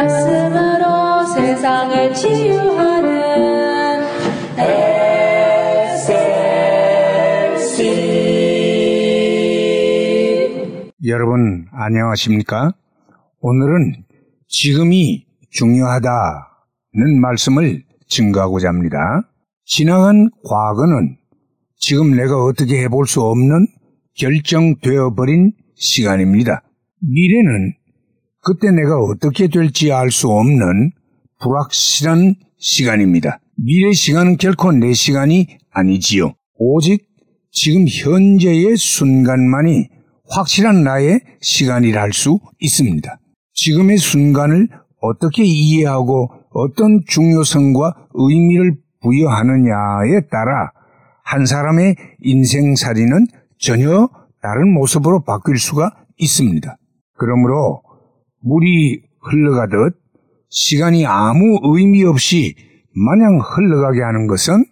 말씀으로 세상을 치유하는 SLC 여러분 안녕하십니까? 오늘은 지금이 중요하다는 말씀을 증거하고자 합니다. 지나간 과거는 지금 내가 어떻게 해볼 수 없는 결정되어 버린 시간입니다. 미래는 그때 내가 어떻게 될지 알 수 없는 불확실한 시간입니다. 미래 시간은 결코 내 시간이 아니지요. 오직 지금 현재의 순간만이 확실한 나의 시간이라 할 수 있습니다. 지금의 순간을 어떻게 이해하고 어떤 중요성과 의미를 부여하느냐에 따라 한 사람의 인생살이는 전혀 다른 모습으로 바뀔 수가 있습니다. 그러므로 물이 흘러가듯 시간이 아무 의미 없이 마냥 흘러가게 하는 것은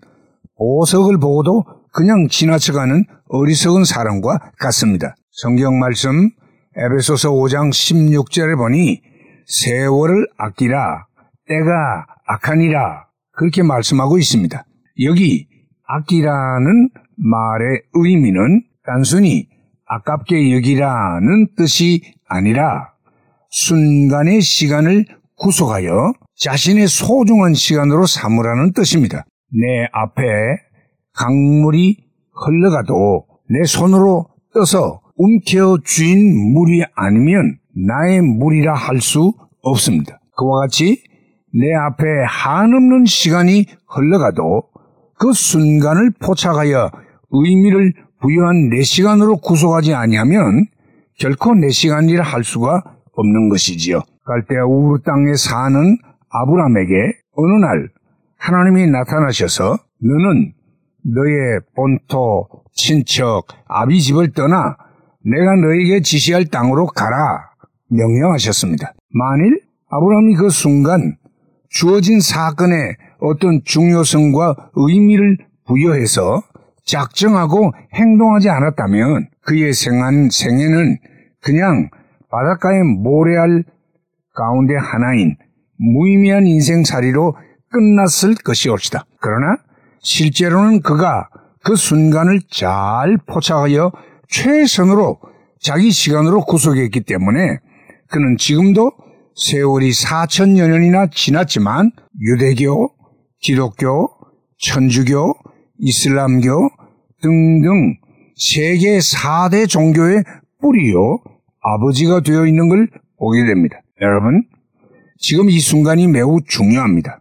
보석을 보고도 그냥 지나쳐가는 어리석은 사람과 같습니다. 성경 말씀 에베소서 5장 16절에 보니 세월을 아끼라 때가 악하니라 그렇게 말씀하고 있습니다. 여기 아끼라는 말의 의미는 단순히 아깝게 여기라는 뜻이 아니라 순간의 시간을 구속하여 자신의 소중한 시간으로 삼으라는 뜻입니다. 내 앞에 강물이 흘러가도 내 손으로 떠서 움켜 쥔 물이 아니면 나의 물이라 할 수 없습니다. 그와 같이 내 앞에 한없는 시간이 흘러가도 그 순간을 포착하여 의미를 부여한 내 시간으로 구속하지 아니하면 결코 내 시간이라 할 수가 없는 것이지요. 갈대아 우르 땅에 사는 아브람에게 어느 날 하나님이 나타나셔서 너는 너의 본토, 친척, 아비 집을 떠나 내가 너에게 지시할 땅으로 가라 명령하셨습니다. 만일 아브라함이 그 순간 주어진 사건에 어떤 중요성과 의미를 부여해서 작정하고 행동하지 않았다면 그의 생한 생애는 그냥 바닷가의 모래알 가운데 하나인 무의미한 인생살이로 끝났을 것이옵시다. 그러나 실제로는 그가 그 순간을 잘 포착하여 최선으로 자기 시간으로 구속했기 때문에 그는 지금도 세월이 4천여 년이나 지났지만 유대교, 기독교, 천주교, 이슬람교 등등 세계 4대 종교의 뿌리요 아버지가 되어 있는 걸 보게 됩니다. 여러분, 지금 이 순간이 매우 중요합니다.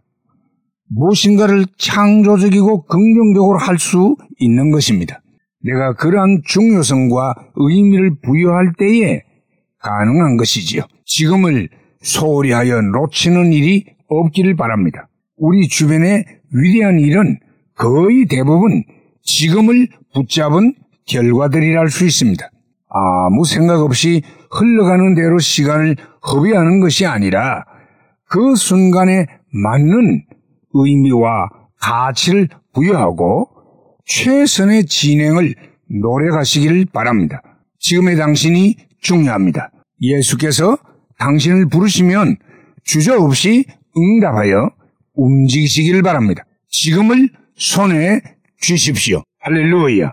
무엇인가를 창조적이고 긍정적으로 할 수 있는 것입니다. 내가 그러한 중요성과 의미를 부여할 때에 가능한 것이지요. 지금을 소홀히 하여 놓치는 일이 없기를 바랍니다. 우리 주변의 위대한 일은 거의 대부분 지금을 붙잡은 결과들이라 할 수 있습니다. 아무 생각 없이 흘러가는 대로 시간을 허비하는 것이 아니라 그 순간에 맞는 의미와 가치를 부여하고 최선의 진행을 노력하시기를 바랍니다. 지금의 당신이 중요합니다. 예수께서 당신을 부르시면 주저없이 응답하여 움직이시기를 바랍니다. 지금을 손에 쥐십시오. 할렐루야.